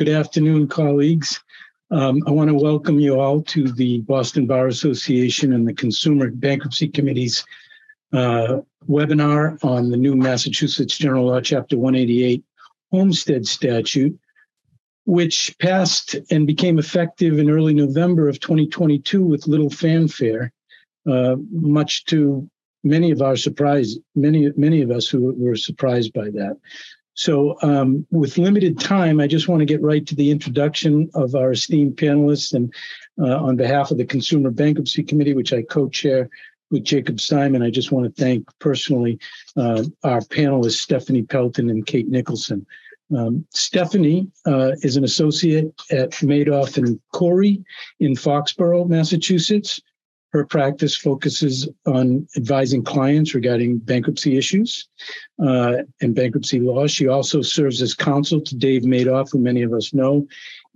Good afternoon, colleagues. Um, I want to welcome you all to the Boston Bar Association and the Consumer Bankruptcy Committee's uh, webinar on the new Massachusetts General Law, Chapter 188 Homestead Statute, which passed and became effective in early November of 2022 with little fanfare, uh, much to many of our surprise, many many of us who were surprised by that. So, um, with limited time, I just want to get right to the introduction of our esteemed panelists. And uh, on behalf of the Consumer Bankruptcy Committee, which I co chair with Jacob Simon, I just want to thank personally uh, our panelists, Stephanie Pelton and Kate Nicholson. Um, Stephanie uh, is an associate at Madoff and Khoury in Foxborough, Massachusetts. Her practice focuses on advising clients regarding bankruptcy issues uh, and bankruptcy law. She also serves as counsel to Dave Madoff, who many of us know,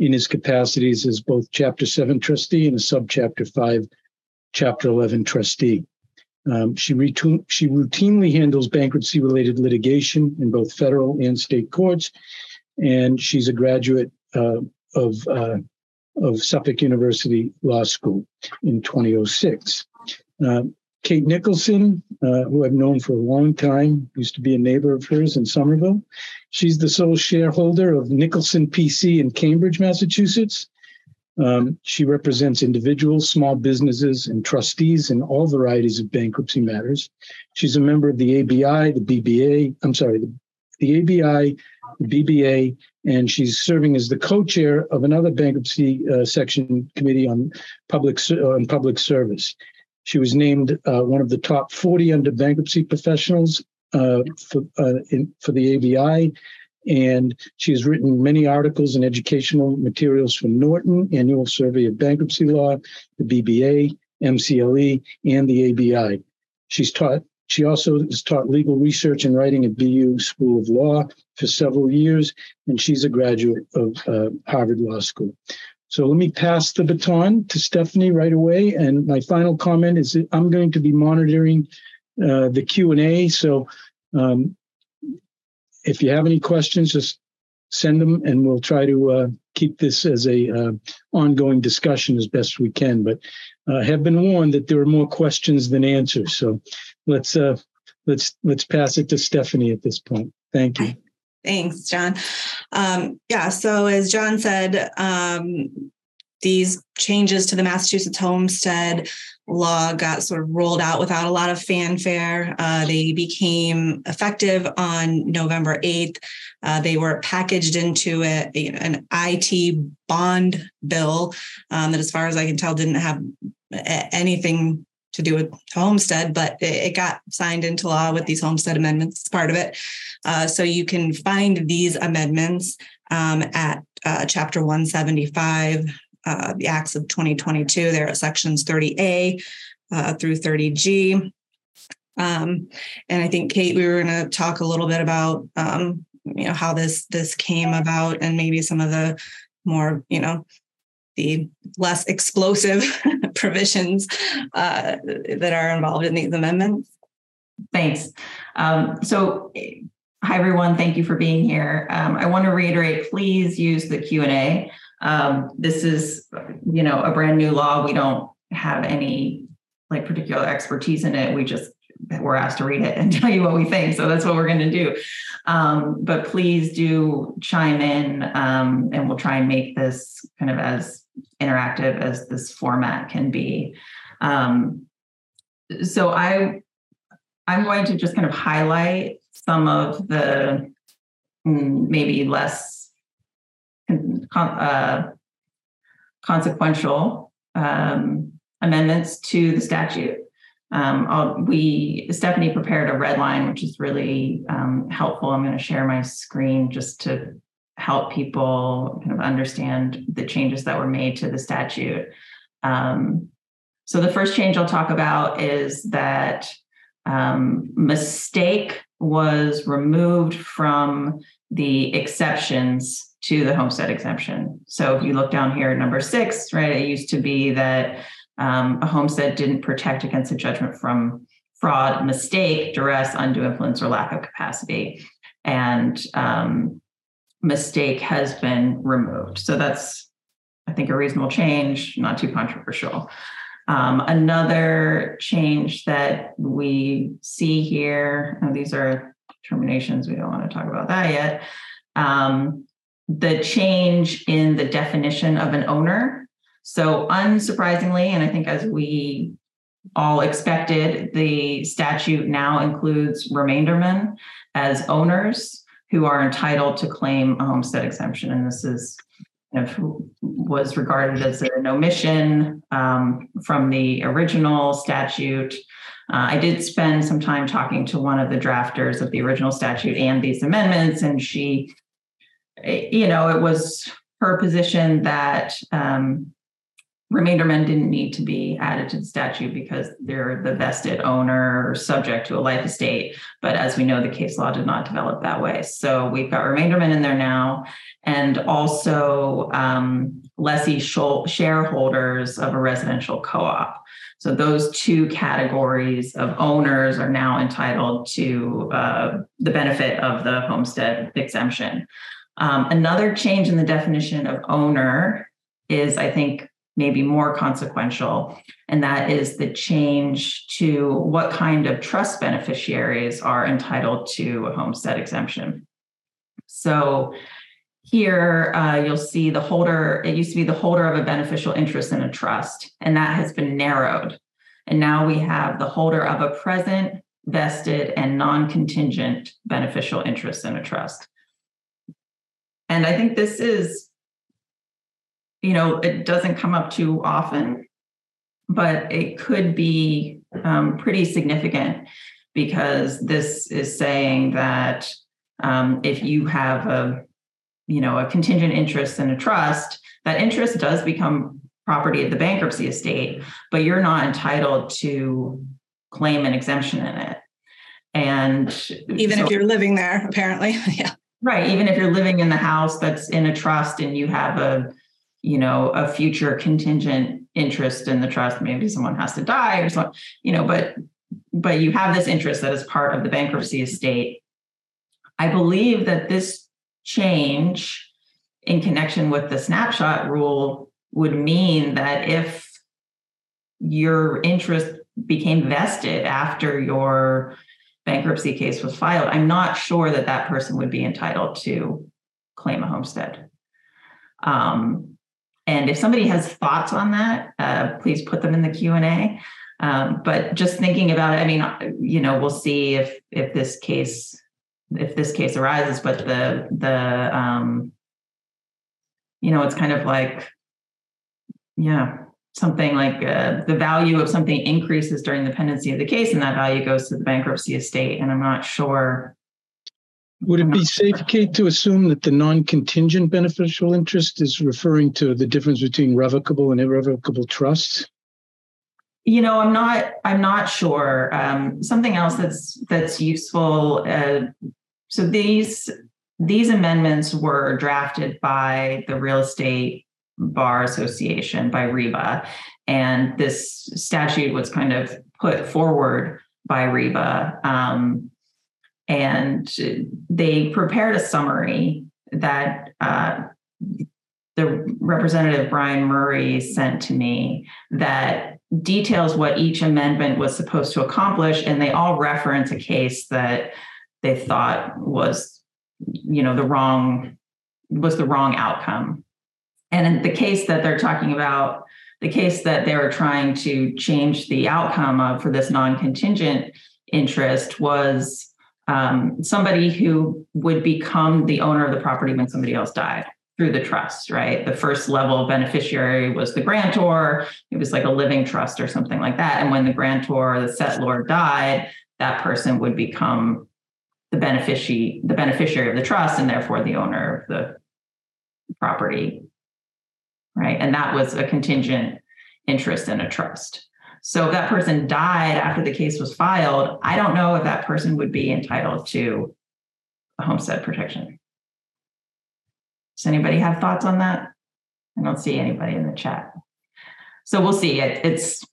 in his capacities as both Chapter 7 trustee and a Subchapter 5, Chapter 11 trustee. Um, she, retu- she routinely handles bankruptcy related litigation in both federal and state courts, and she's a graduate uh, of uh, of Suffolk University Law School in 2006. Uh, Kate Nicholson, uh, who I've known for a long time, used to be a neighbor of hers in Somerville. She's the sole shareholder of Nicholson PC in Cambridge, Massachusetts. Um, she represents individuals, small businesses, and trustees in all varieties of bankruptcy matters. She's a member of the ABI, the BBA, I'm sorry, the, the ABI, BBA, and she's serving as the co-chair of another bankruptcy uh, section committee on public on public service. She was named uh, one of the top 40 under bankruptcy professionals uh, for uh, in, for the ABI, and she has written many articles and educational materials for Norton Annual Survey of Bankruptcy Law, the BBA, MCLE, and the ABI. She's taught she also has taught legal research and writing at BU School of Law for several years, and she's a graduate of uh, Harvard Law School. So let me pass the baton to Stephanie right away. And my final comment is that I'm going to be monitoring uh, the Q&A. So um, if you have any questions, just send them and we'll try to uh, keep this as a uh, ongoing discussion as best we can. But uh, have been warned that there are more questions than answers. So let's uh, let's let's pass it to Stephanie at this point. Thank you. Thanks, John. Um, yeah, so as John said, um, these changes to the Massachusetts homestead law got sort of rolled out without a lot of fanfare. Uh, they became effective on November 8th. Uh, they were packaged into a, an IT bond bill um, that, as far as I can tell, didn't have anything to do with homestead, but it, got signed into law with these homestead amendments. It's part of it. Uh, so you can find these amendments um, at uh, chapter 175, uh, the acts of 2022. There are sections 30A uh, through 30G. Um, and I think Kate, we were going to talk a little bit about um, you know how this this came about and maybe some of the more you know the less explosive provisions uh, that are involved in these amendments. Thanks. Um, so, hi everyone. Thank you for being here. Um, I want to reiterate: please use the Q and A. Um, this is, you know, a brand new law. We don't have any like particular expertise in it. We just we're asked to read it and tell you what we think. So that's what we're going to do. Um, but please do chime in, um, and we'll try and make this kind of as interactive as this format can be. Um, so I, I'm going to just kind of highlight some of the mm, maybe less uh, consequential um, amendments to the statute. Um, we Stephanie prepared a red line, which is really um, helpful. I'm going to share my screen just to help people kind of understand the changes that were made to the statute. Um, so the first change I'll talk about is that um, mistake was removed from the exceptions to the homestead exemption. So if you look down here at number six, right, it used to be that um, a homestead didn't protect against a judgment from fraud, mistake, duress, undue influence, or lack of capacity. And um, mistake has been removed. So that's, I think, a reasonable change, not too controversial. Um, another change that we see here, and these are terminations, we don't want to talk about that yet. Um, the change in the definition of an owner. So, unsurprisingly, and I think as we all expected, the statute now includes remaindermen as owners who are entitled to claim a homestead exemption. And this is was regarded as an omission um, from the original statute. Uh, I did spend some time talking to one of the drafters of the original statute and these amendments, and she, eh, you know, it was her position that um, remaindermen didn't need to be added to the statute because they're the vested owner or subject to a life estate. But as we know, the case law did not develop that way. So we've got remaindermen in there now, and also um, lessee shareholders of a residential co-op. So those two categories of owners are now entitled to uh, the benefit of the homestead exemption. Um, another change in the definition of owner is, I think, maybe more consequential, and that is the change to what kind of trust beneficiaries are entitled to a homestead exemption. So here uh, you'll see the holder, it used to be the holder of a beneficial interest in a trust, and that has been narrowed. And now we have the holder of a present, vested, and non contingent beneficial interest in a trust. And I think this is you know, it doesn't come up too often, but it could be um, pretty significant because this is saying that um, if you have a, you know, a contingent interest in a trust, that interest does become property of the bankruptcy estate, but you're not entitled to claim an exemption in it. And even so, if you're living there, apparently, yeah. Right. Even if you're living in the house that's in a trust and you have a you know a future contingent interest in the trust. Maybe someone has to die or something you know but but you have this interest that is part of the bankruptcy estate. I believe that this change in connection with the snapshot rule would mean that if your interest became vested after your bankruptcy case was filed i'm not sure that that person would be entitled to claim a homestead. Um, and if somebody has thoughts on that, uh, please put them in the Q and A. Um, but just thinking about it, I mean, you know, we'll see if if this case if this case arises. But the the um, you know, it's kind of like, yeah, something like uh, the value of something increases during the pendency of the case, and that value goes to the bankruptcy estate. And I'm not sure would it be safe, Kate, to assume that the non-contingent beneficial interest is referring to the difference between revocable and irrevocable trusts? You know, I'm not. I'm not sure. Um, something else that's that's useful. Uh, so these these amendments were drafted by the Real Estate Bar Association by REBA, and this statute was kind of put forward by REBA. Um, and they prepared a summary that uh, the representative Brian Murray sent to me that details what each amendment was supposed to accomplish, and they all reference a case that they thought was, you know, the wrong was the wrong outcome. And the case that they're talking about, the case that they were trying to change the outcome of for this non-contingent interest was um, somebody who would become the owner of the property when somebody else died through the trust, right? The first level beneficiary was the grantor. It was like a living trust or something like that. And when the grantor, the settlor died, that person would become the beneficiary, the beneficiary of the trust, and therefore the owner of the property. Right. And that was a contingent interest in a trust. So if that person died after the case was filed, I don't know if that person would be entitled to a homestead protection. Does anybody have thoughts on that? I don't see anybody in the chat. So we'll see. It, it's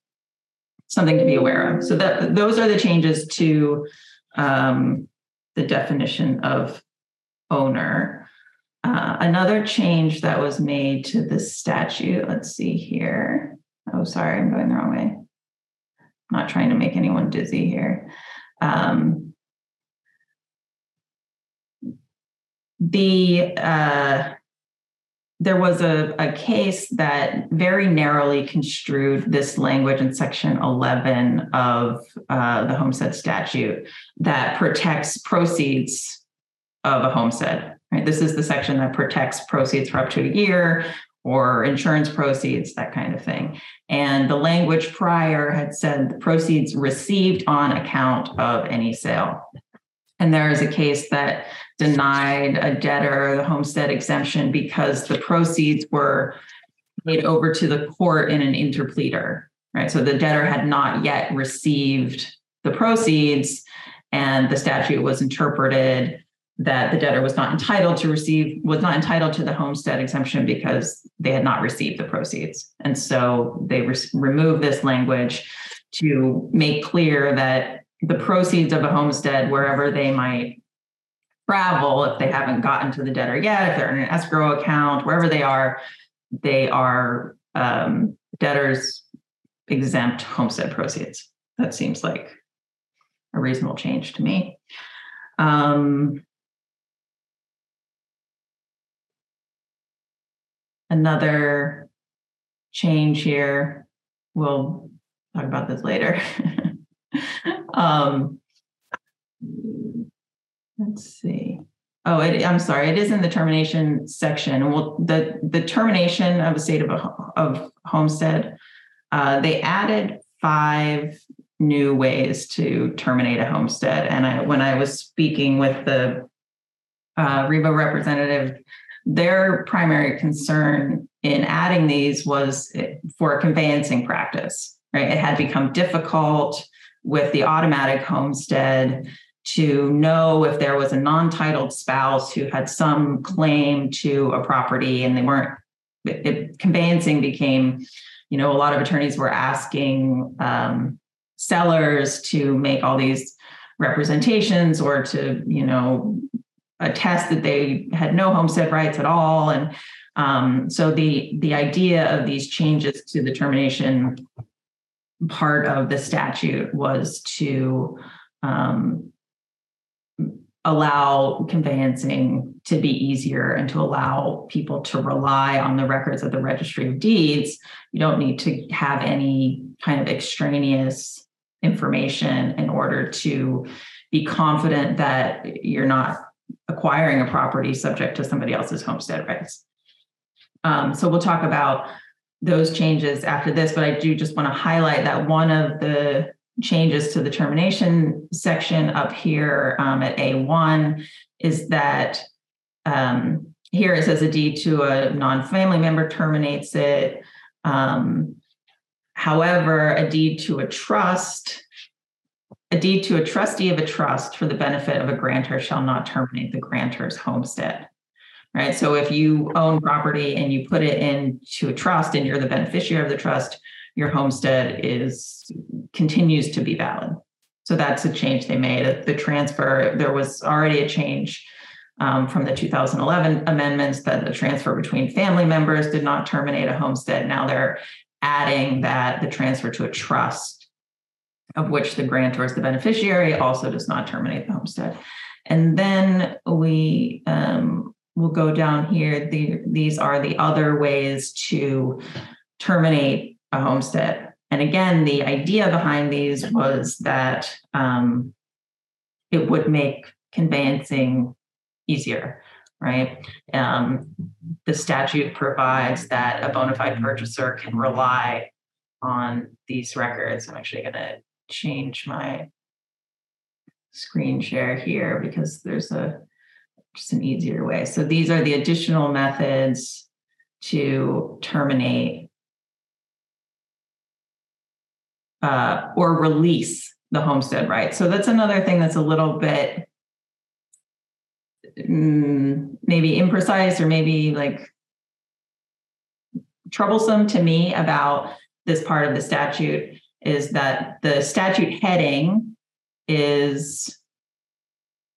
something to be aware of. So that those are the changes to um, the definition of owner. Uh, another change that was made to the statute, let's see here. Oh, sorry, I'm going the wrong way. Not trying to make anyone dizzy here. Um, the uh, there was a, a case that very narrowly construed this language in section 11 of uh, the homestead statute that protects proceeds of a homestead right this is the section that protects proceeds for up to a year or insurance proceeds that kind of thing and the language prior had said the proceeds received on account of any sale and there is a case that denied a debtor the homestead exemption because the proceeds were made over to the court in an interpleader, right? So the debtor had not yet received the proceeds, and the statute was interpreted that the debtor was not entitled to receive was not entitled to the homestead exemption because they had not received the proceeds and so they re- removed this language to make clear that the proceeds of a homestead, wherever they might travel, if they haven't gotten to the debtor yet, if they're in an escrow account, wherever they are, they are um, debtors exempt homestead proceeds. That seems like a reasonable change to me. Um, another change here, we'll talk about this later. um, let's see. Oh, it, I'm sorry. It is in the termination section. Well, the the termination of a state of a, of homestead. Uh, they added five new ways to terminate a homestead, and I, when I was speaking with the uh, representative, their primary concern in adding these was for conveyancing practice. Right, it had become difficult with the automatic homestead to know if there was a non-titled spouse who had some claim to a property and they weren't it, it, conveyancing became you know a lot of attorneys were asking um, sellers to make all these representations or to you know attest that they had no homestead rights at all and um, so the the idea of these changes to the termination part of the statute was to um, allow conveyancing to be easier and to allow people to rely on the records of the registry of deeds. You don't need to have any kind of extraneous information in order to be confident that you're not acquiring a property subject to somebody else's homestead rights. Um, so we'll talk about those changes after this, but I do just want to highlight that one of the changes to the termination section up here um, at A1 is that um, here it says a deed to a non family member terminates it. Um, however, a deed to a trust, a deed to a trustee of a trust for the benefit of a grantor shall not terminate the grantor's homestead right? So if you own property and you put it into a trust and you're the beneficiary of the trust, your homestead is continues to be valid. So that's a change they made. The transfer, there was already a change um, from the 2011 amendments that the transfer between family members did not terminate a homestead. Now they're adding that the transfer to a trust of which the grantor is the beneficiary also does not terminate the homestead. And then we um, we'll go down here. The, these are the other ways to terminate a homestead. And again, the idea behind these was that um, it would make conveyancing easier, right? Um, the statute provides that a bona fide purchaser can rely on these records. I'm actually going to change my screen share here because there's a just an easier way. So these are the additional methods to terminate uh, or release the homestead right. So that's another thing that's a little bit mm, maybe imprecise or maybe like troublesome to me about this part of the statute is that the statute heading is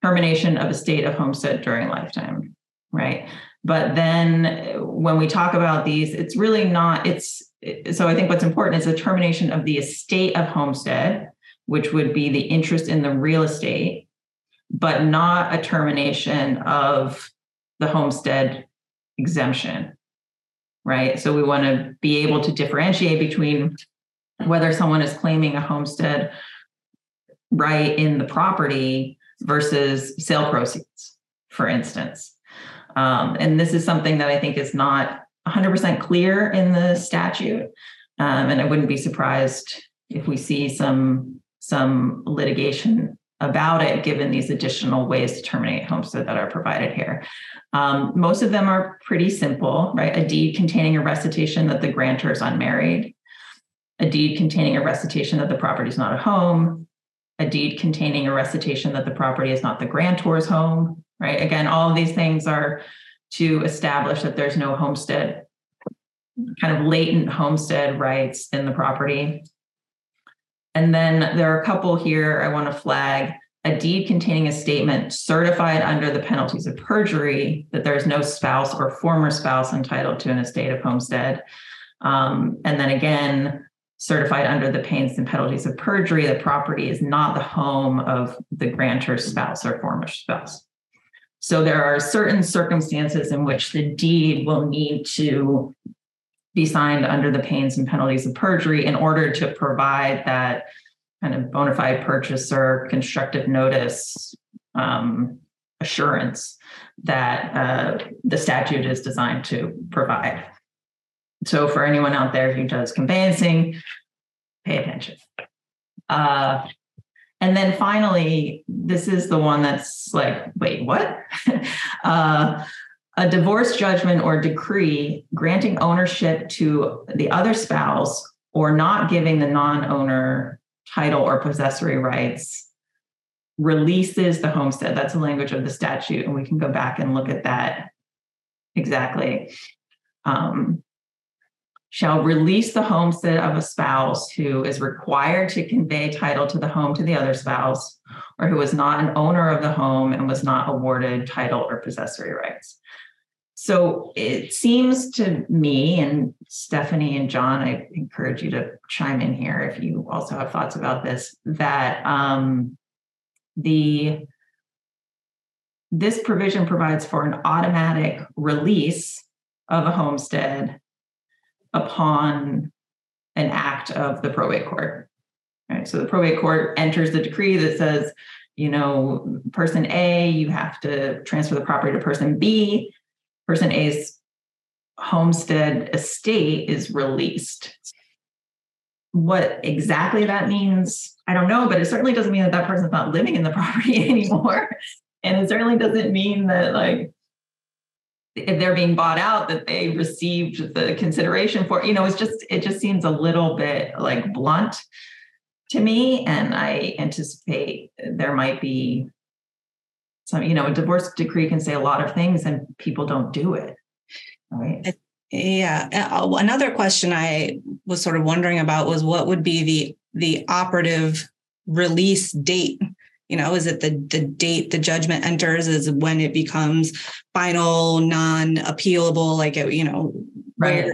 termination of a state of homestead during lifetime, right? But then when we talk about these, it's really not, it's so I think what's important is the termination of the estate of homestead, which would be the interest in the real estate, but not a termination of the homestead exemption. Right. So we want to be able to differentiate between whether someone is claiming a homestead right in the property versus sale proceeds, for instance. Um, and this is something that I think is not 100% clear in the statute. Um, and I wouldn't be surprised if we see some some litigation about it, given these additional ways to terminate homestead that are provided here. Um, most of them are pretty simple, right? A deed containing a recitation that the grantor is unmarried, a deed containing a recitation that the property is not a home, a deed containing a recitation that the property is not the grantor's home, right? Again, all of these things are to establish that there's no homestead, kind of latent homestead rights in the property. And then there are a couple here I want to flag a deed containing a statement certified under the penalties of perjury that there is no spouse or former spouse entitled to an estate of homestead. Um, and then again, certified under the pains and penalties of perjury, the property is not the home of the grantor's spouse or former spouse. So there are certain circumstances in which the deed will need to be signed under the pains and penalties of perjury in order to provide that kind of bona fide purchaser constructive notice um, assurance that uh, the statute is designed to provide. So for anyone out there who does conveyancing, pay attention. Uh, and then finally, this is the one that's like, wait, what? uh, a divorce judgment or decree granting ownership to the other spouse or not giving the non owner title or possessory rights releases the homestead. That's the language of the statute. And we can go back and look at that exactly. Um, shall release the homestead of a spouse who is required to convey title to the home to the other spouse, or who was not an owner of the home and was not awarded title or possessory rights. So it seems to me, and Stephanie and John, I encourage you to chime in here if you also have thoughts about this, that um, the this provision provides for an automatic release of a homestead upon an act of the probate court. Right. So the probate court enters the decree that says, you know, person A, you have to transfer the property to person B. Person A's homestead estate is released. What exactly that means, I don't know, but it certainly doesn't mean that that person's not living in the property anymore. And it certainly doesn't mean that, like, they're being bought out that they received the consideration for you know it's just it just seems a little bit like blunt to me and i anticipate there might be some you know a divorce decree can say a lot of things and people don't do it right? Yeah another question i was sort of wondering about was what would be the the operative release date you know is it the the date the judgment enters is when it becomes final non-appealable like it you know right.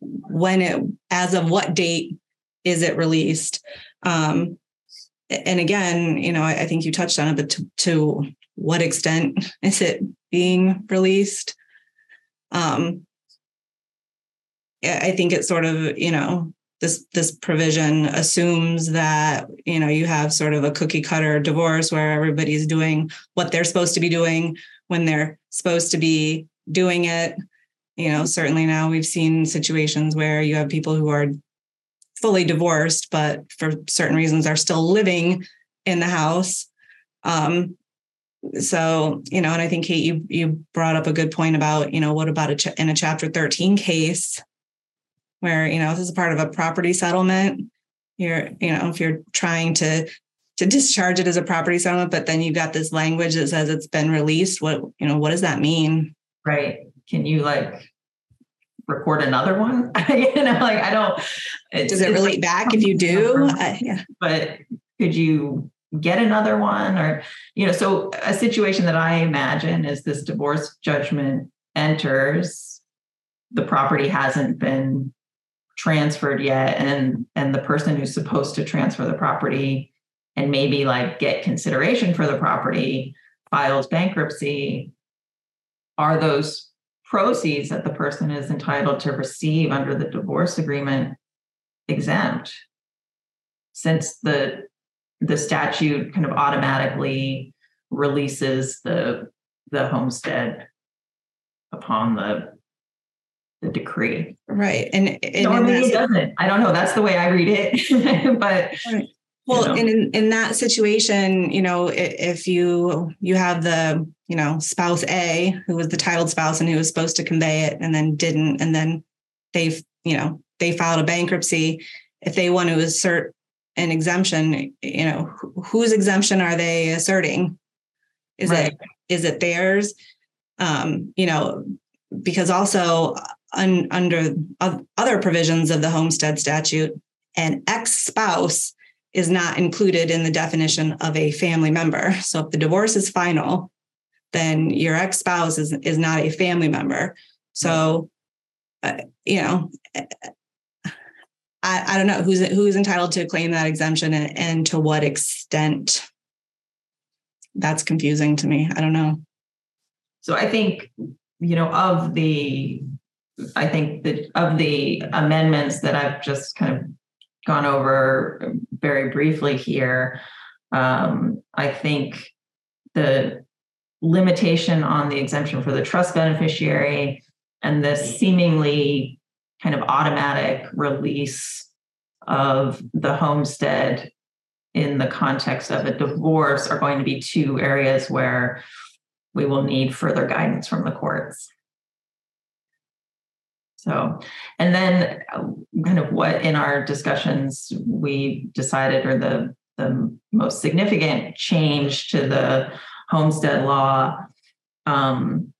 when it as of what date is it released? Um and again you know i, I think you touched on it but to, to what extent is it being released? Um i think it's sort of you know this this provision assumes that you know you have sort of a cookie cutter divorce where everybody's doing what they're supposed to be doing when they're supposed to be doing it. You know certainly now we've seen situations where you have people who are fully divorced but for certain reasons are still living in the house. Um so you know and i think kate you you brought up a good point about you know what about a ch- in a chapter 13 case where you know this is part of a property settlement. You're you know if you're trying to to discharge it as a property settlement but then you've got this language that says it's been released what you know what does that mean? Right. Can you like record another one? You know like i don't does it relate back if you do? uh, yeah. But could you get another one or you know so a situation that i imagine is this divorce judgment enters, the property hasn't been transferred yet, and and the person who's supposed to transfer the property and maybe like get consideration for the property files bankruptcy, are those proceeds that the person is entitled to receive under the divorce agreement exempt? Since the the statute kind of automatically releases the the homestead upon the the decree. Right. And, and or maybe it doesn't. I don't know. That's the way I read it. but Well, know? and in, in that situation, you know, if you you have the you know spouse A who was the titled spouse and who was supposed to convey it and then didn't, and then they've you know they filed a bankruptcy. If they want to assert an exemption, you know, wh- whose exemption are they asserting? Is Right. it is it theirs? Um, you know, because also un, under other provisions of the homestead statute, an ex spouse is not included in the definition of a family member. So if the divorce is final, then your ex spouse is, is not a family member. So, uh, you know, I, I don't know who's who's entitled to claim that exemption and, and to what extent. That's confusing to me. I don't know. So I think, you know, of the, I think that of the amendments that I've just kind of gone over very briefly here, um, I think the limitation on the exemption for the trust beneficiary and the seemingly kind of automatic release of the homestead in the context of a divorce are going to be two areas where we will need further guidance from the courts. So, and then uh, kind of what in our discussions we decided or the the most significant change to the homestead law um,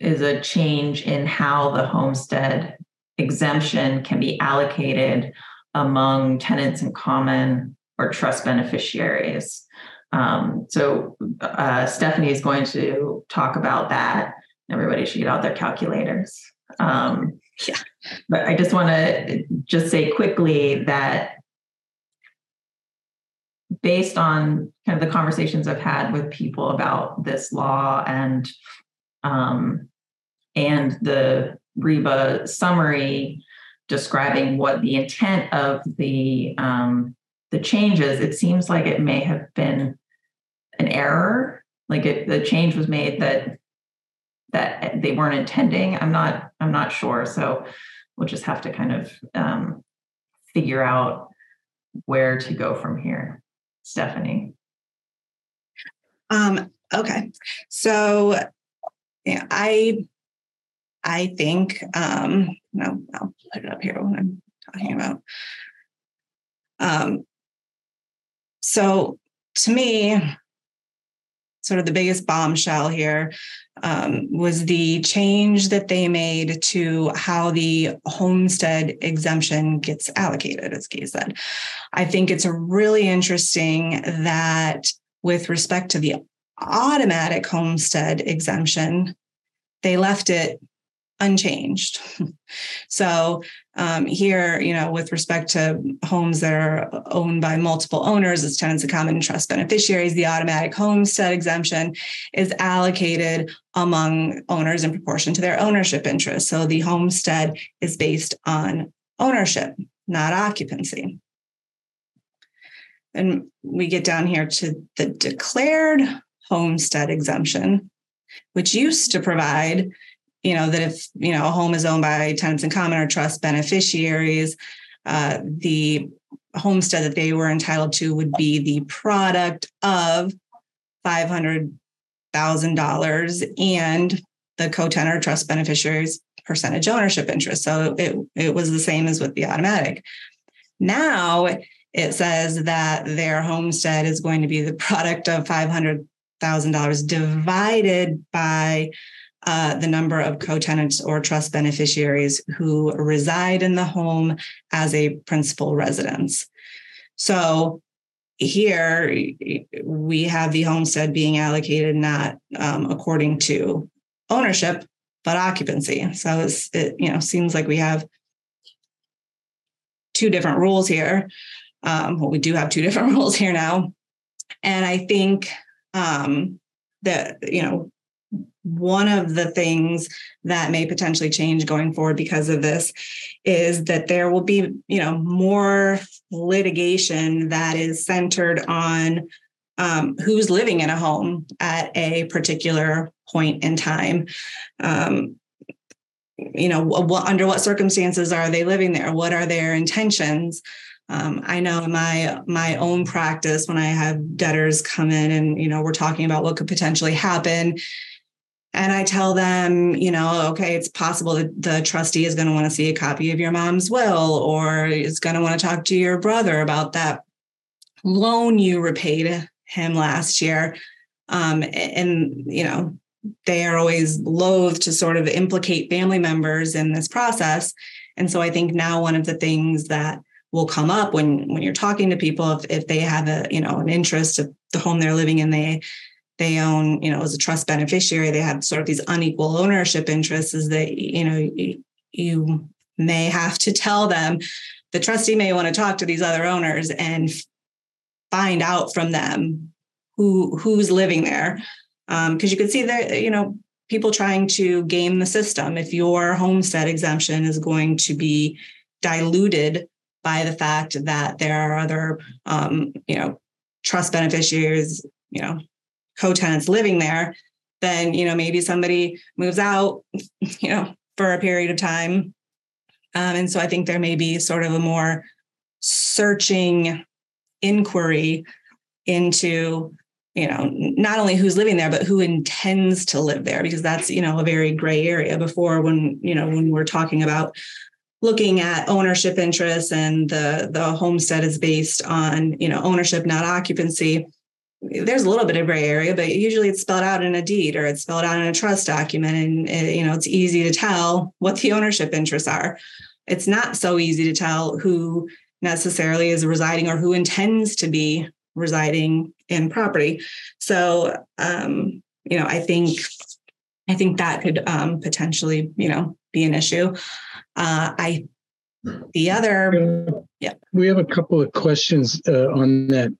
is a change in how the homestead exemption can be allocated among tenants in common or trust beneficiaries. Um, so uh, Stephanie is going to talk about that. Everybody should get out their calculators. Um, Yeah. But I just want to just say quickly that based on kind of the conversations I've had with people about this law and um, and the REBA summary describing what the intent of the um, the changes, it seems like it may have been an error. Like it, the change was made that that they weren't intending. I'm not. I'm not sure. So we'll just have to kind of um, figure out where to go from here. Stephanie. Um, okay. So yeah, I I think um no, I'll put it up here when I'm talking about. Um so to me, sort of the biggest bombshell here um, was the change that they made to how the homestead exemption gets allocated, as Kay said. I think it's really interesting that with respect to the automatic homestead exemption, they left it unchanged. so um, here, you know, with respect to homes that are owned by multiple owners as tenants of common trust beneficiaries, the automatic homestead exemption is allocated among owners in proportion to their ownership interest. So the homestead is based on ownership, not occupancy. And we get down here to the declared homestead exemption, which used to provide, you know, that if, you know, a home is owned by tenants in common or trust beneficiaries, uh, the homestead that they were entitled to would be the product of $500,000 and the co-tenor trust beneficiaries percentage ownership interest. So it, it was the same as with the automatic. Now it says that their homestead is going to be the product of $500,000 divided by uh, the number of co-tenants or trust beneficiaries who reside in the home as a principal residence. So here we have the homestead being allocated not um, according to ownership, but occupancy. So it, you know, seems like we have two different rules here. Um, well, we do have two different rules here now. And I think um, that, you know, one of the things that may potentially change going forward because of this is that there will be you know more litigation that is centered on um, who's living in a home at a particular point in time. Um, you know what, under what circumstances are they living there? What are their intentions? Um, I know in my my own practice when I have debtors come in and you know we're talking about what could potentially happen and I tell them, you know, okay, it's possible that the trustee is going to want to see a copy of your mom's will or is going to want to talk to your brother about that loan you repaid him last year. Um, and, you know, they are always loath to sort of implicate family members in this process. And so I think now one of the things that will come up when when you're talking to people if, if they have a you know an interest of the home they're living in they they own, you know, as a trust beneficiary, they have sort of these unequal ownership interests, is that, you know, you, you may have to tell them the trustee may want to talk to these other owners and find out from them who who's living there. Because um, you could see that, you know, people trying to game the system. If your homestead exemption is going to be diluted by the fact that there are other, um, you know, trust beneficiaries, you know, co-tenants living there, then you know maybe somebody moves out, you know, for a period of time, um, and so I think there may be sort of a more searching inquiry into you know not only who's living there but who intends to live there because that's you know a very gray area. Before when you know when we're talking about looking at ownership interests and the the homestead is based on you know ownership not occupancy there's a little bit of gray area, but usually it's spelled out in a deed or it's spelled out in a trust document, and it, you know it's easy to tell what the ownership interests are. It's not so easy to tell who necessarily is residing or who intends to be residing in property. So, um, you know, I think I think that could um, potentially, you know, be an issue. Uh, I the other, yeah, we have a couple of questions uh, on that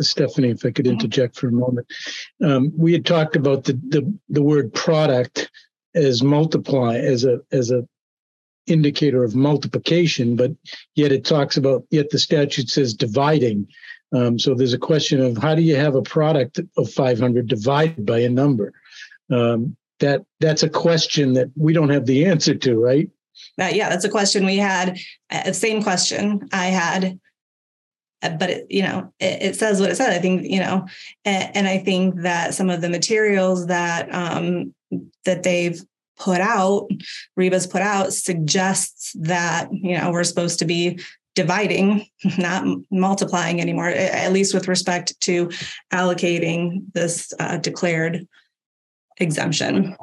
Stephanie, if I could interject for a moment. Um, we had talked about the, the, the word product as multiply, as a, as a indicator of multiplication, but yet it talks about, yet the statute says dividing. Um, so there's a question of how do you have a product of 500 divided by a number? Um, that that's a question that we don't have the answer to, right? uh, yeah, that's a question we had. Uh, same question I had but it, you know it, it, says what it said i think you know and, and, i think that some of the materials that um that they've put out reba's put out suggests that you know we're supposed to be dividing not multiplying anymore at least with respect to allocating this uh, declared exemption.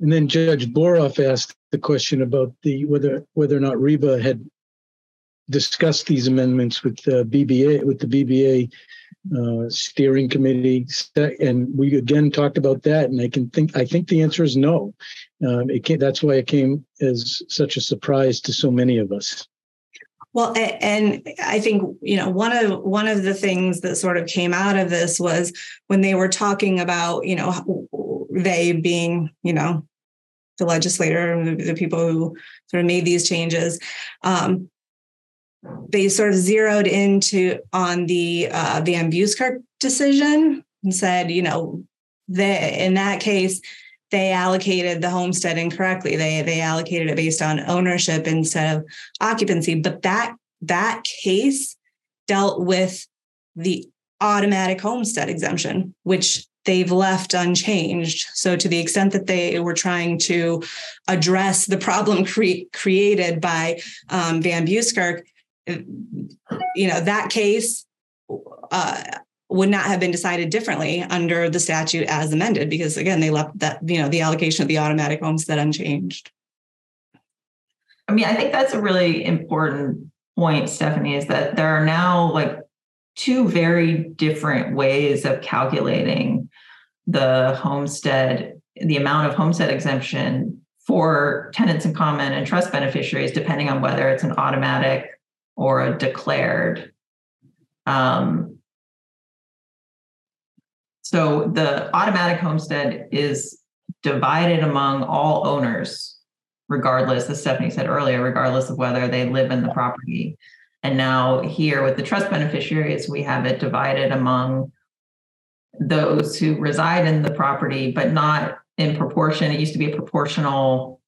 And then judge boroff asked the question about the whether whether or not reba had discussed these amendments with the BBA, with the BBA uh, steering committee, and we again talked about that. And I can think, I think the answer is no. Um, it came, that's why it came as such a surprise to so many of us. Well, and I think you know one of one of the things that sort of came out of this was when they were talking about you know they being you know the legislator, and the, people who sort of made these changes. Um, they sort of zeroed into on the uh, Van Buskirk decision and said, you know, they in that case they allocated the homestead incorrectly. They they allocated it based on ownership instead of occupancy. But that that case dealt with the automatic homestead exemption, which they've left unchanged. So, to the extent that they were trying to address the problem cre- created by um, Van Buskirk, you know that case uh, would not have been decided differently under the statute as amended because again they left that you know the allocation of the automatic homestead unchanged. I mean i think that's a really important point stephanie is that there are now like two very different ways of calculating the homestead the amount of homestead exemption for tenants in common and trust beneficiaries, depending on whether it's an automatic or a declared. Um, so the automatic homestead is divided among all owners, regardless, as Stephanie said earlier, regardless of whether they live in the property. And now here with the trust beneficiaries, we have it divided among those who reside in the property, but not in proportion. It used to be a proportional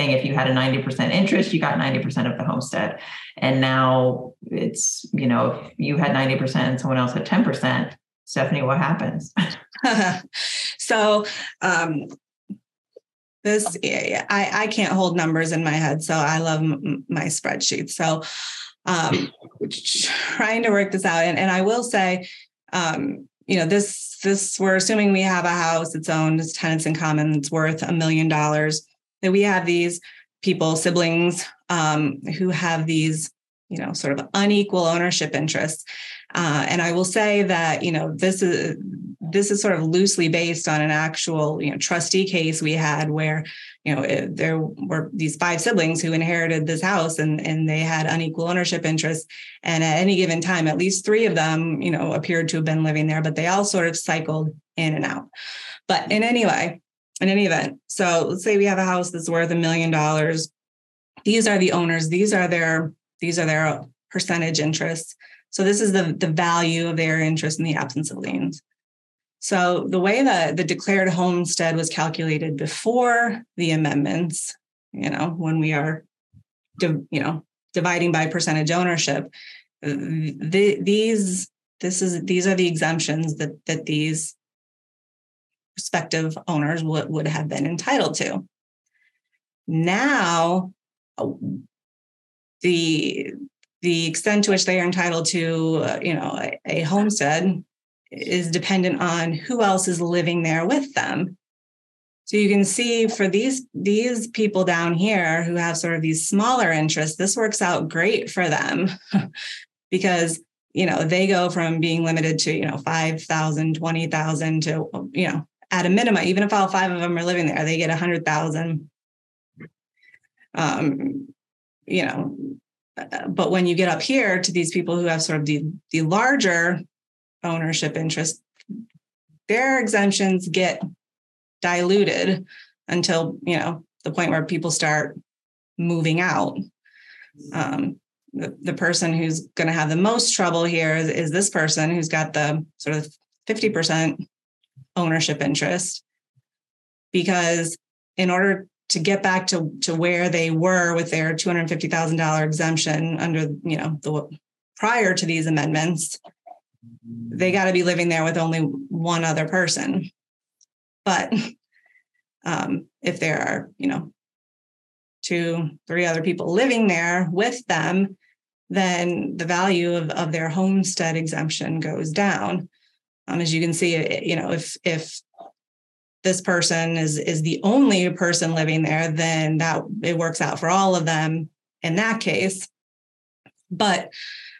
thing. If you had a 90% interest, you got 90% of the homestead. And now it's, you know, if you had 90% and someone else had 10%, Stephanie, what happens? so um, this I, I can't hold numbers in my head so i love m- my spreadsheet so um, trying to work this out and, and i will say um, you know this this we're assuming we have a house it's owned it's tenants in common it's worth a million dollars that we have these people siblings um, who have these you know sort of unequal ownership interests. Uh, and I will say that you know this is this is sort of loosely based on an actual you know trustee case we had where you know it, there were these five siblings who inherited this house and and they had unequal ownership interests. And at any given time at least three of them you know appeared to have been living there but they all sort of cycled in and out. But in any way in any event so let's say we have a house that's worth a million dollars these are the owners these are their these are their percentage interests so this is the, the value of their interest in the absence of liens. So the way that the declared homestead was calculated before the amendments, you know, when we are, you know, dividing by percentage ownership, the, these this is these are the exemptions that that these respective owners would, would have been entitled to. Now, the the extent to which they are entitled to, uh, you know, a, a homestead is dependent on who else is living there with them. So you can see for these these people down here who have sort of these smaller interests, this works out great for them because you know they go from being limited to you know 5,000, 20,000 to you know at a minimum, even if all five of them are living there, they get a hundred thousand. Um, you know, but when you get up here to these people who have sort of the, the larger ownership interest, their exemptions get diluted until, you know, the point where people start moving out. Um, the, the person who's going to have the most trouble here is, is this person who's got the sort of 50% ownership interest because in order to get back to, to where they were with their $250,000 exemption under, you know, the prior to these amendments, they got to be living there with only one other person. But um, if there are, you know, two, three other people living there with them, then the value of, of their homestead exemption goes down. Um, as you can see, you know, if if this person is is the only person living there, then that it works out for all of them in that case. But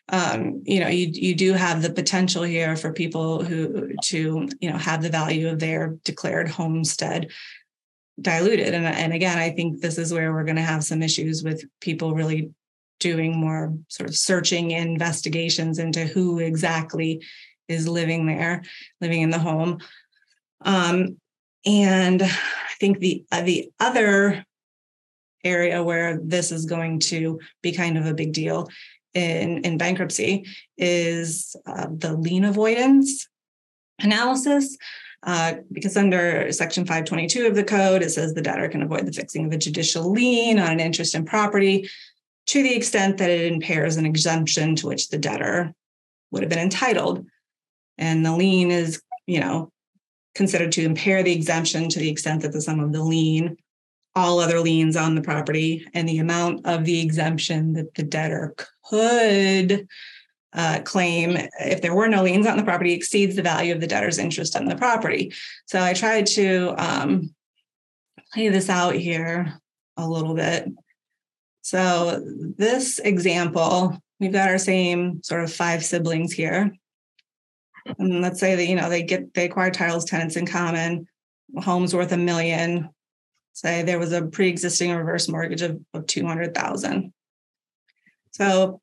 um, you know, you you do have the potential here for people who to you know have the value of their declared homestead diluted. And and again, I think this is where we're going to have some issues with people really doing more sort of searching investigations into who exactly is living there, living in the home. Um, and I think the uh, the other area where this is going to be kind of a big deal in in bankruptcy is uh, the lien avoidance analysis. Uh, because under section 522 of the code, it says the debtor can avoid the fixing of a judicial lien on an interest in property to the extent that it impairs an exemption to which the debtor would have been entitled. And the lien is, you know, considered to impair the exemption to the extent that the sum of the lien, all other liens on the property, and the amount of the exemption that the debtor could uh, claim if there were no liens on the property exceeds the value of the debtor's interest in the property. So I tried to um, play this out here a little bit. So this example, we've got our same sort of five siblings here and let's say that you know they get they acquire titles tenants in common home's worth a million, say there was a pre-existing reverse mortgage of, of 200,000. So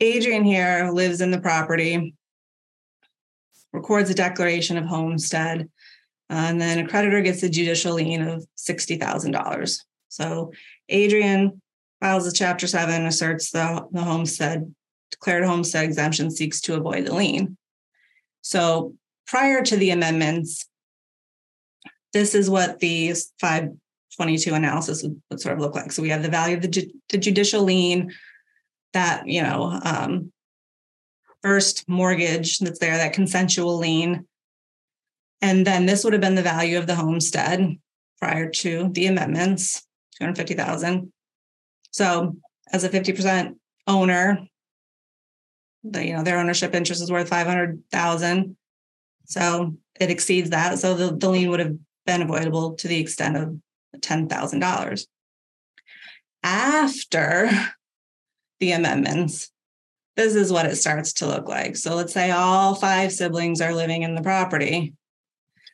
Adrian here lives in the property, records a declaration of homestead, uh, and then a creditor gets a judicial lien of $60,000. So Adrian files a chapter seven, asserts the, the homestead, declared homestead exemption, seeks to avoid the lien. So prior to the amendments, this is what the 522 analysis would, sort of look like. So we have the value of the, ju- the judicial lien, that, you know, um, first mortgage that's there, that consensual lien. And then this would have been the value of the homestead prior to the amendments, 250,000. So as a 50% owner, the, you know, their ownership interest is worth 500,000. So it exceeds that. So the, the lien would have been avoidable to the extent of $10,000. After the amendments, this is what it starts to look like. So let's say all five siblings are living in the property.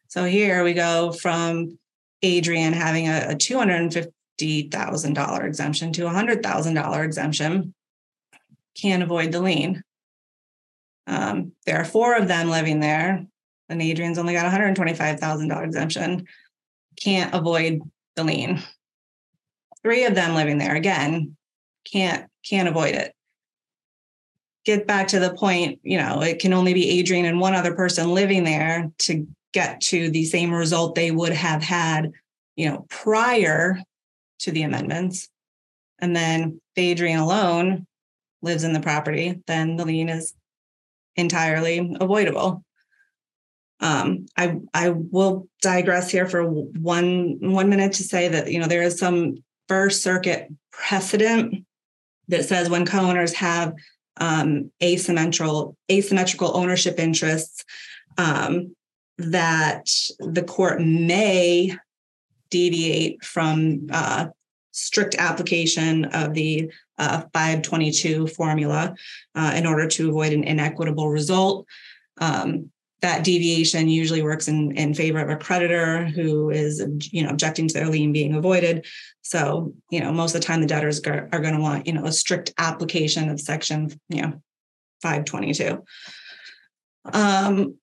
So here we go from Adrian having a, a $250,000 exemption to a $100,000 exemption. Can't avoid the lien. Um, there are four of them living there, and Adrian's only got $125,000 exemption. Can't avoid the lien. Three of them living there again, can't can't avoid it. Get back to the point, you know, it can only be Adrian and one other person living there to get to the same result they would have had, you know, prior to the amendments. And then if Adrian alone lives in the property, then the lien is entirely avoidable. Um, I I will digress here for one one minute to say that you know there is some First Circuit precedent that says when co-owners have um, asymmetrical asymmetrical ownership interests, um, that the court may deviate from uh, strict application of the uh, 522 formula uh, in order to avoid an inequitable result. Um, that deviation usually works in, in favor of a creditor who is you know objecting to their lien being avoided so you know most of the time the debtors are, going to want you know a strict application of section you know 522 um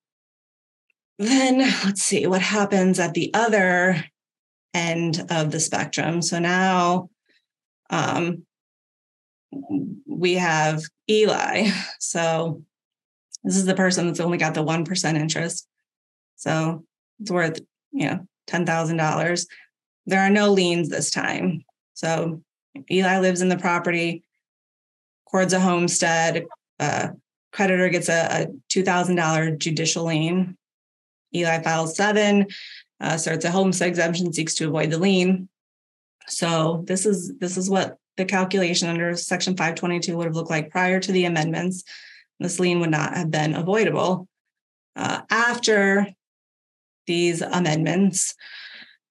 then let's see what happens at the other end of the spectrum so now um we have eli so this is the person that's only got the 1% interest. So it's worth, you know, $10,000. There are no liens this time. So Eli lives in the property, records a homestead, uh, creditor gets a, a $2,000 judicial lien. Eli files seven, uh, starts a homestead exemption, seeks to avoid the lien. So this is this is what the calculation under section 522 would have looked like prior to the amendments this lien would not have been avoidable. Uh, after these amendments,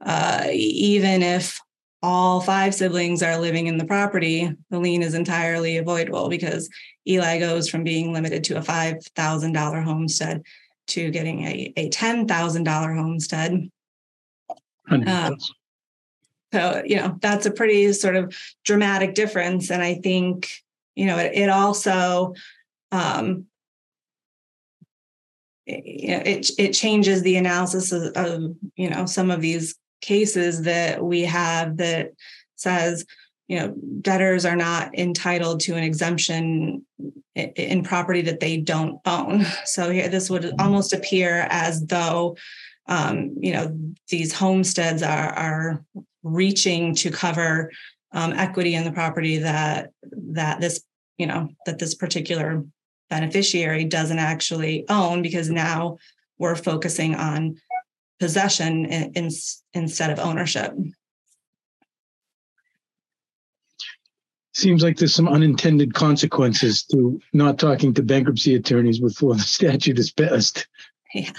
uh, even if all five siblings are living in the property, the lien is entirely avoidable because Eli goes from being limited to a $5,000 homestead to getting a, a $10,000 homestead. Uh, so, you know, that's a pretty sort of dramatic difference. And I think, you know, it, it also um, it, it changes the analysis of, of, you know some of these cases that we have that says you know debtors are not entitled to an exemption in property that they don't own so here this would almost appear as though um, you know these homesteads are are reaching to cover um, equity in the property that that this you know that this particular beneficiary doesn't actually own because now we're focusing on possession in, in, instead of ownership. Seems like there's some unintended consequences to not talking to bankruptcy attorneys before the statute is passed. Yeah.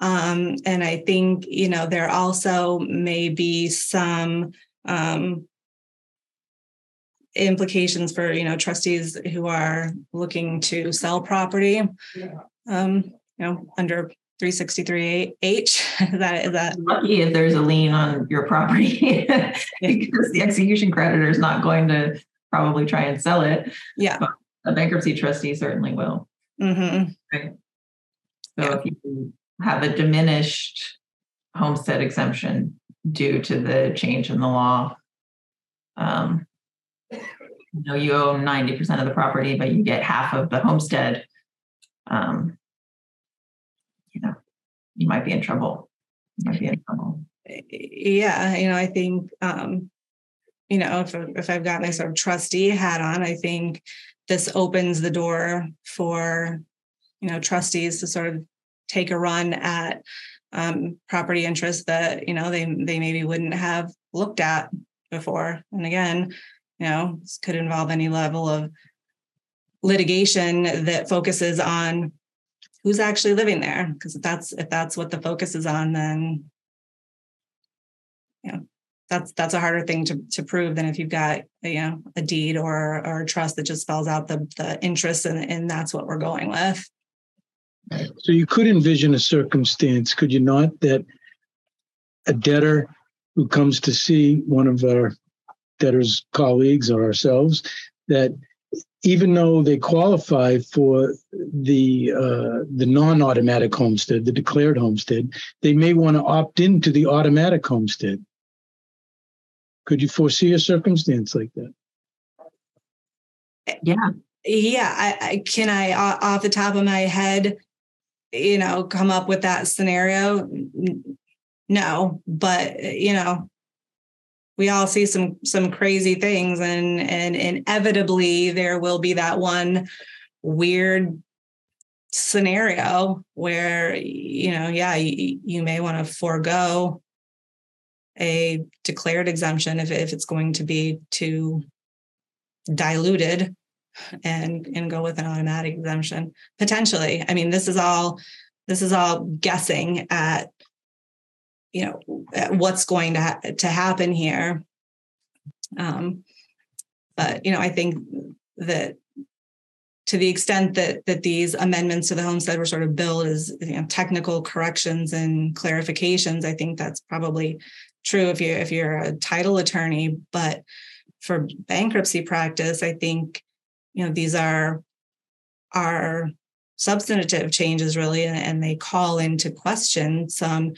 Um, and I think, you know, there also may be some um, implications for you know trustees who are looking to sell property um, you know under 363H. Is that is that Lucky if there's a lien on your property because the execution creditor is not going to probably try and sell it. yeah. A bankruptcy trustee certainly will. hmm So Yeah. if you have a diminished homestead exemption due to the change in the law, um, you know, you own ninety percent of the property, but you get half of the homestead. Um, you know, you might be in trouble. You might be in trouble. Yeah, you know, I think um, you know, if if I've got my sort of trustee hat on, I think this opens the door for you know trustees to sort of take a run at um, property interests that you know they they maybe wouldn't have looked at before. And again, you know, this could involve any level of litigation that focuses on who's actually living there. Because if that's if that's what the focus is on, then you know that's that's a harder thing to to prove than if you've got you know a deed or or a trust that just spells out the the interest and and that's what we're going with. So you could envision a circumstance, could you not, that a debtor who comes to see one of our debtors' colleagues or ourselves, that even though they qualify for the uh, the non-automatic homestead, the declared homestead, they may want to opt into the automatic homestead. Could you foresee a circumstance like that? Yeah. Yeah, I, I can I off the top of my head, you know, come up with that scenario. No, but you know, we all see some some crazy things, and and inevitably there will be that one weird scenario where you know, yeah, you, you may want to forego a declared exemption if if it's going to be too diluted and and go with an automatic exemption potentially. I mean this is all this is all guessing at you know at what's going to ha- to happen here. Um but you know i think that to the extent that that these amendments to the homestead were sort of billed as you know technical corrections and clarifications i think that's probably true if you if you're a title attorney. But for bankruptcy practice i think you know these are are substantive changes really and, they call into question some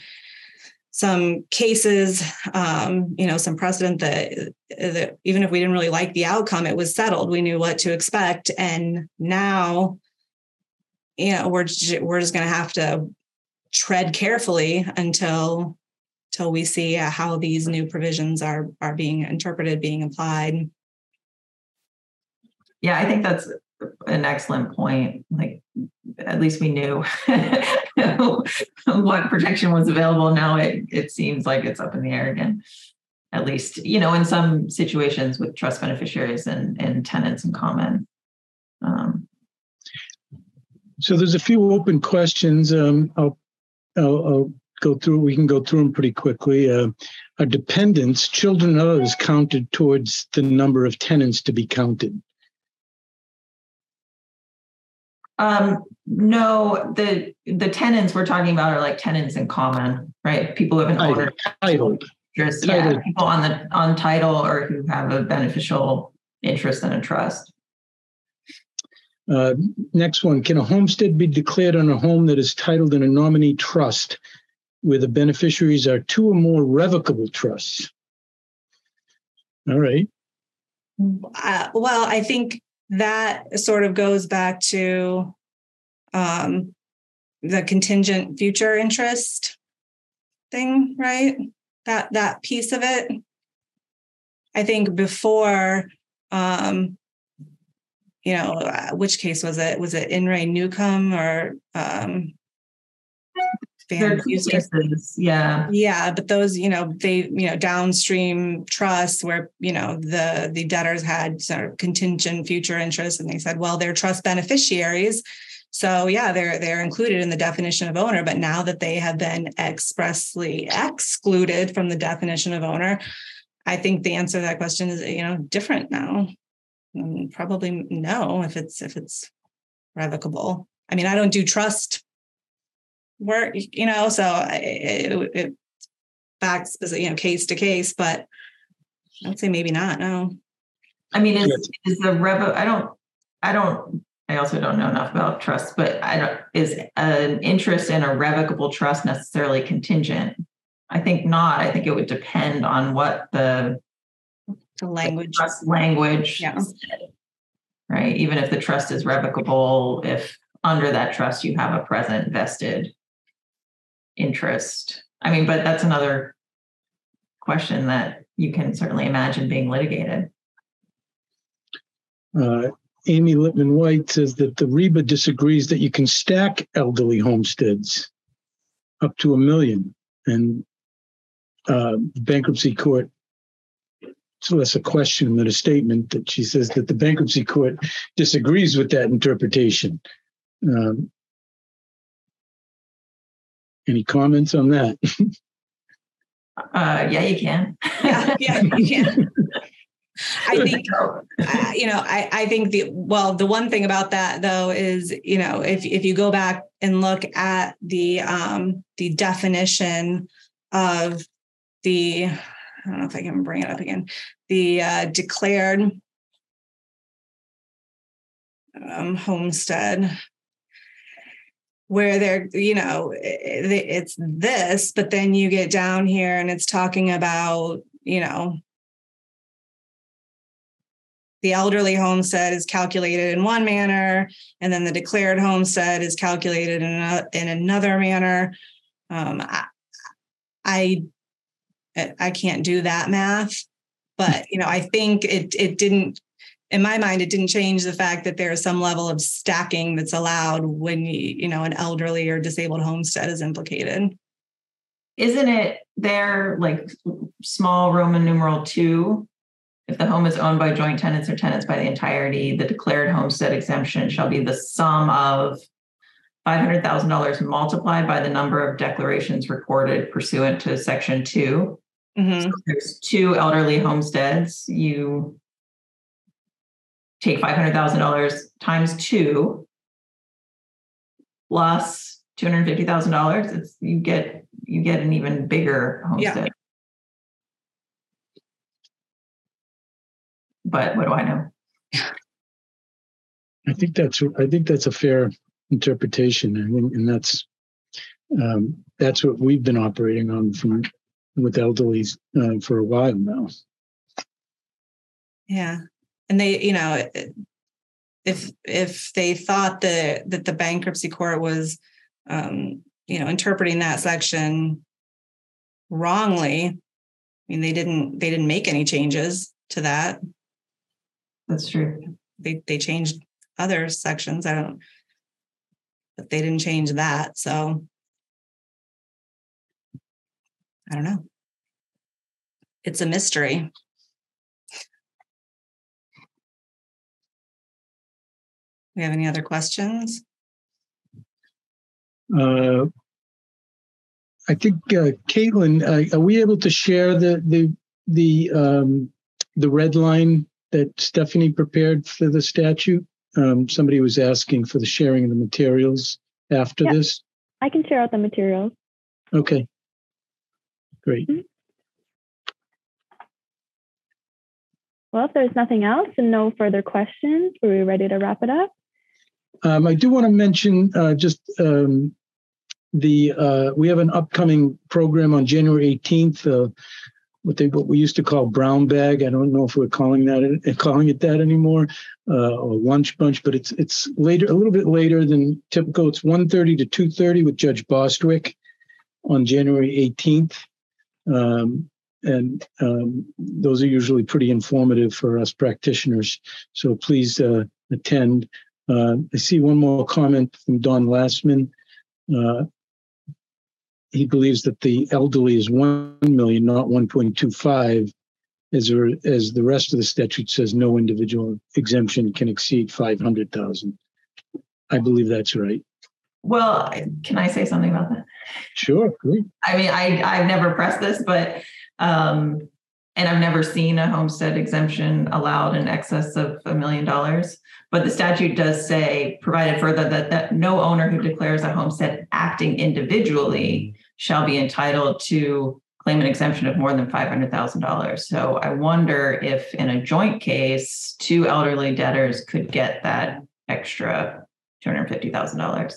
some cases um, you know some precedent that, that even if we didn't really like the outcome it was settled. We knew what to expect and now you know we're we're just going to have to tread carefully until until we see how these new provisions are are being interpreted being applied Yeah, I think that's an excellent point. Like, at least we knew what protection was available. Now it it seems like it's up in the air again. At least, you know, in some situations with trust beneficiaries and, and tenants in common. Um, So there's a few open questions. Um, I'll, I'll, I'll go through. We can go through them pretty quickly. Uh, are dependents, children, others counted towards the number of tenants to be counted? Um, no, the the tenants we're talking about are like tenants in common, right? People who have an Titled. owner Titled. interest, yeah, people on the on title or who have a beneficial interest in a trust. Uh, next one, can a homestead be declared on a home that is titled in a nominee trust where the beneficiaries are two or more revocable trusts? All right. Uh, well, I think that sort of goes back to um, the contingent future interest thing, right? That that piece of it. I think before, um, you know, uh, which case was it? Was it In re Newcomb or um, There are Van two Buster? cases, yeah. Yeah, but those, you know, they, you know, downstream trusts where, you know, the the debtors had sort of contingent future interest and they said, well, they're trust beneficiaries. So yeah, they're they're included in the definition of owner, but now that they have been expressly excluded from the definition of owner, I think the answer to that question is, you know, different now. And probably no if it's if it's revocable. I mean, I don't do trust work, you know, so it, it back you know, case to case, but I'd say maybe not. No. I mean, is, is the rev, I don't, I don't, I also don't know enough about trust, but I don't, is an interest in a revocable trust necessarily contingent? I think not. I think it would depend on what the, the language, the trust language, yeah. said, right? Even if the trust is revocable, if under that trust you have a present vested interest. I mean, but that's another question that you can certainly imagine being litigated. Uh, Amy Lippman White says that the REBA disagrees that you can stack elderly homesteads up to a million. And uh, bankruptcy court, so that's a question than a statement that she says that the bankruptcy court disagrees with that interpretation. Um, any comments on that? Uh, yeah, you can. yeah, yeah, you can. I think, uh, you know, I, I think the, well, the one thing about that though is, you know, if, if you go back and look at the, um, the definition of the, I don't know if I can bring it up again, the uh, declared um, homestead, where they're, you know, it's this, but then you get down here and it's talking about, you know, the elderly homestead is calculated in one manner, and then the declared homestead is calculated in, a, in another manner. Um, I, I I can't do that math, but you know, I think it it didn't. In my mind, it didn't change the fact that there is some level of stacking that's allowed when you, you know an elderly or disabled homestead is implicated. Isn't it there like small Roman numeral two if the home is owned by joint tenants or tenants by the entirety, the declared homestead exemption shall be the sum of $500,000 multiplied by the number of declarations recorded pursuant to section 2 mm-hmm. so there's two elderly homesteads. You take $500,000 times two plus $250,000. It's you get you get an even bigger homestead. Yeah. but what do I know? I think that's I think that's a fair interpretation, and, and that's um, that's what we've been operating on from with elderlies uh, for a while now. Yeah, and they, you know, if if they thought that that the bankruptcy court was, um, you know, interpreting that section wrongly, I mean, they didn't they didn't make any changes to that. That's true. They they changed other sections. I don't, but they didn't change that. So I don't know. It's a mystery. We have any other questions? Uh, I think uh, Caitlin, uh, are we able to share the the the um, the red line that Stephanie prepared for the statute? Um, somebody was asking for the sharing of the materials after yeah, this. I can share out the materials. Okay. Great. Mm-hmm. Well, if there's nothing else and no further questions, are we ready to wrap it up? Um, I do want to mention uh, just um, the uh, we have an upcoming program on January 18th. Uh, what they what we used to call brown bag. I don't know if we're calling that calling it that anymore, uh, or lunch bunch, but it's it's later a little bit later than typical. It's 1.30 to 2.30 with Judge Bostwick on January 18th. Um, and um, those are usually pretty informative for us practitioners. So please uh, attend. Uh, I see one more comment from Don Lastman. Uh, he believes that the elderly is 1 million, not 1.25, as, a, as the rest of the statute says no individual exemption can exceed 500,000. I believe that's right. Well, can I say something about that? Sure. Great. I mean, I, I've never pressed this, but um, and I've never seen a homestead exemption allowed in excess of a million dollars. But the statute does say, provided further, that, that no owner who declares a homestead acting individually shall be entitled to claim an exemption of more than $500,000. So I wonder if in a joint case, two elderly debtors could get that extra $250,000.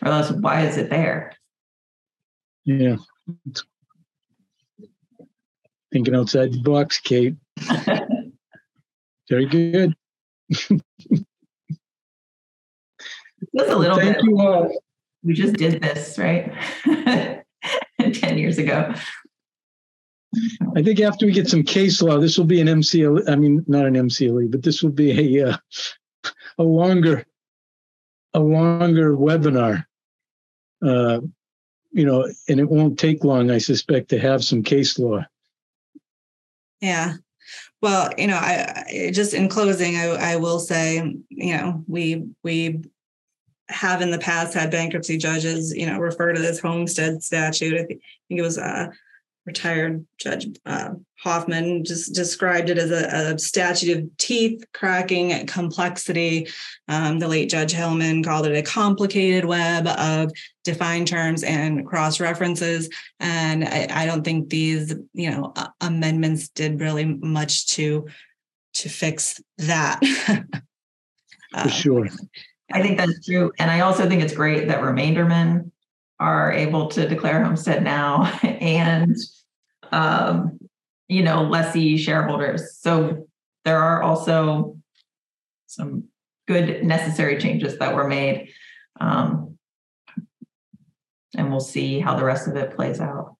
Or else, why is it there? Yeah. Thinking outside the box, Kate. Very good. Just a little Thank bit. you all. We just did this, right? 10 years ago. I think after we get some case law, this will be an MCL, I mean, not an MCLE, but this will be a, uh, a longer, a longer webinar. Uh, you know, and it won't take long, I suspect, to have some case law. Yeah. Well, you know, I, just in closing, I, I will say, you know, we we have in the past had bankruptcy judges, you know, refer to this homestead statute. I think, I think it was uh, retired Judge uh, Hoffman just described it as a, a, statute of teeth cracking complexity. Um, the late Judge Hillman called it a complicated web of defined terms and cross references. And I, I don't think these, you know, uh, amendments did really much to to fix that. For sure. I think that's true. And I also think it's great that remaindermen are able to declare homestead now and um, you know lessee shareholders so there are also some good necessary changes that were made um, and we'll see how the rest of it plays out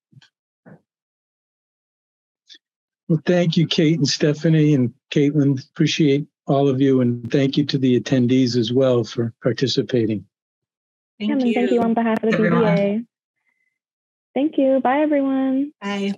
Well, thank you, Kate and Stephanie and Caitlin. Appreciate all of you. And thank you to the attendees as well for participating. Thank yeah, and you. thank you on behalf of the Everyone. BBA. Thank you. Bye, everyone. Bye.